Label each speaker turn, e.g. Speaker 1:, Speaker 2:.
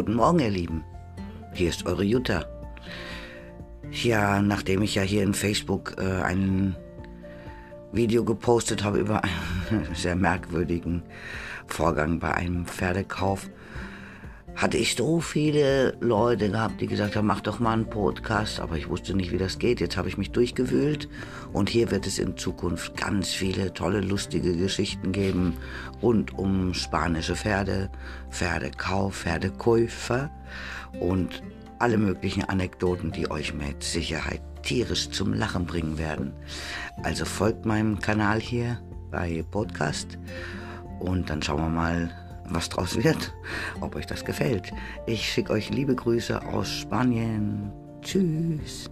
Speaker 1: Guten Morgen, ihr Lieben. Hier ist eure Jutta. Ja, nachdem ich ja hier in Facebook äh, ein Video gepostet habe über einen sehr merkwürdigen Vorgang bei einem Pferdekauf, hatte ich so viele Leute gehabt, die gesagt haben, mach doch mal einen Podcast, aber ich wusste nicht, wie das geht. Jetzt habe ich mich durchgewühlt und hier wird es in Zukunft ganz viele tolle, lustige Geschichten geben rund um spanische Pferde, Pferdekauf, Pferdekäufer und alle möglichen Anekdoten, die euch mit Sicherheit tierisch zum Lachen bringen werden. Also folgt meinem Kanal hier bei Podcast und dann schauen wir mal, was draus wird, ob euch das gefällt. Ich schicke euch liebe Grüße aus Spanien. Tschüss.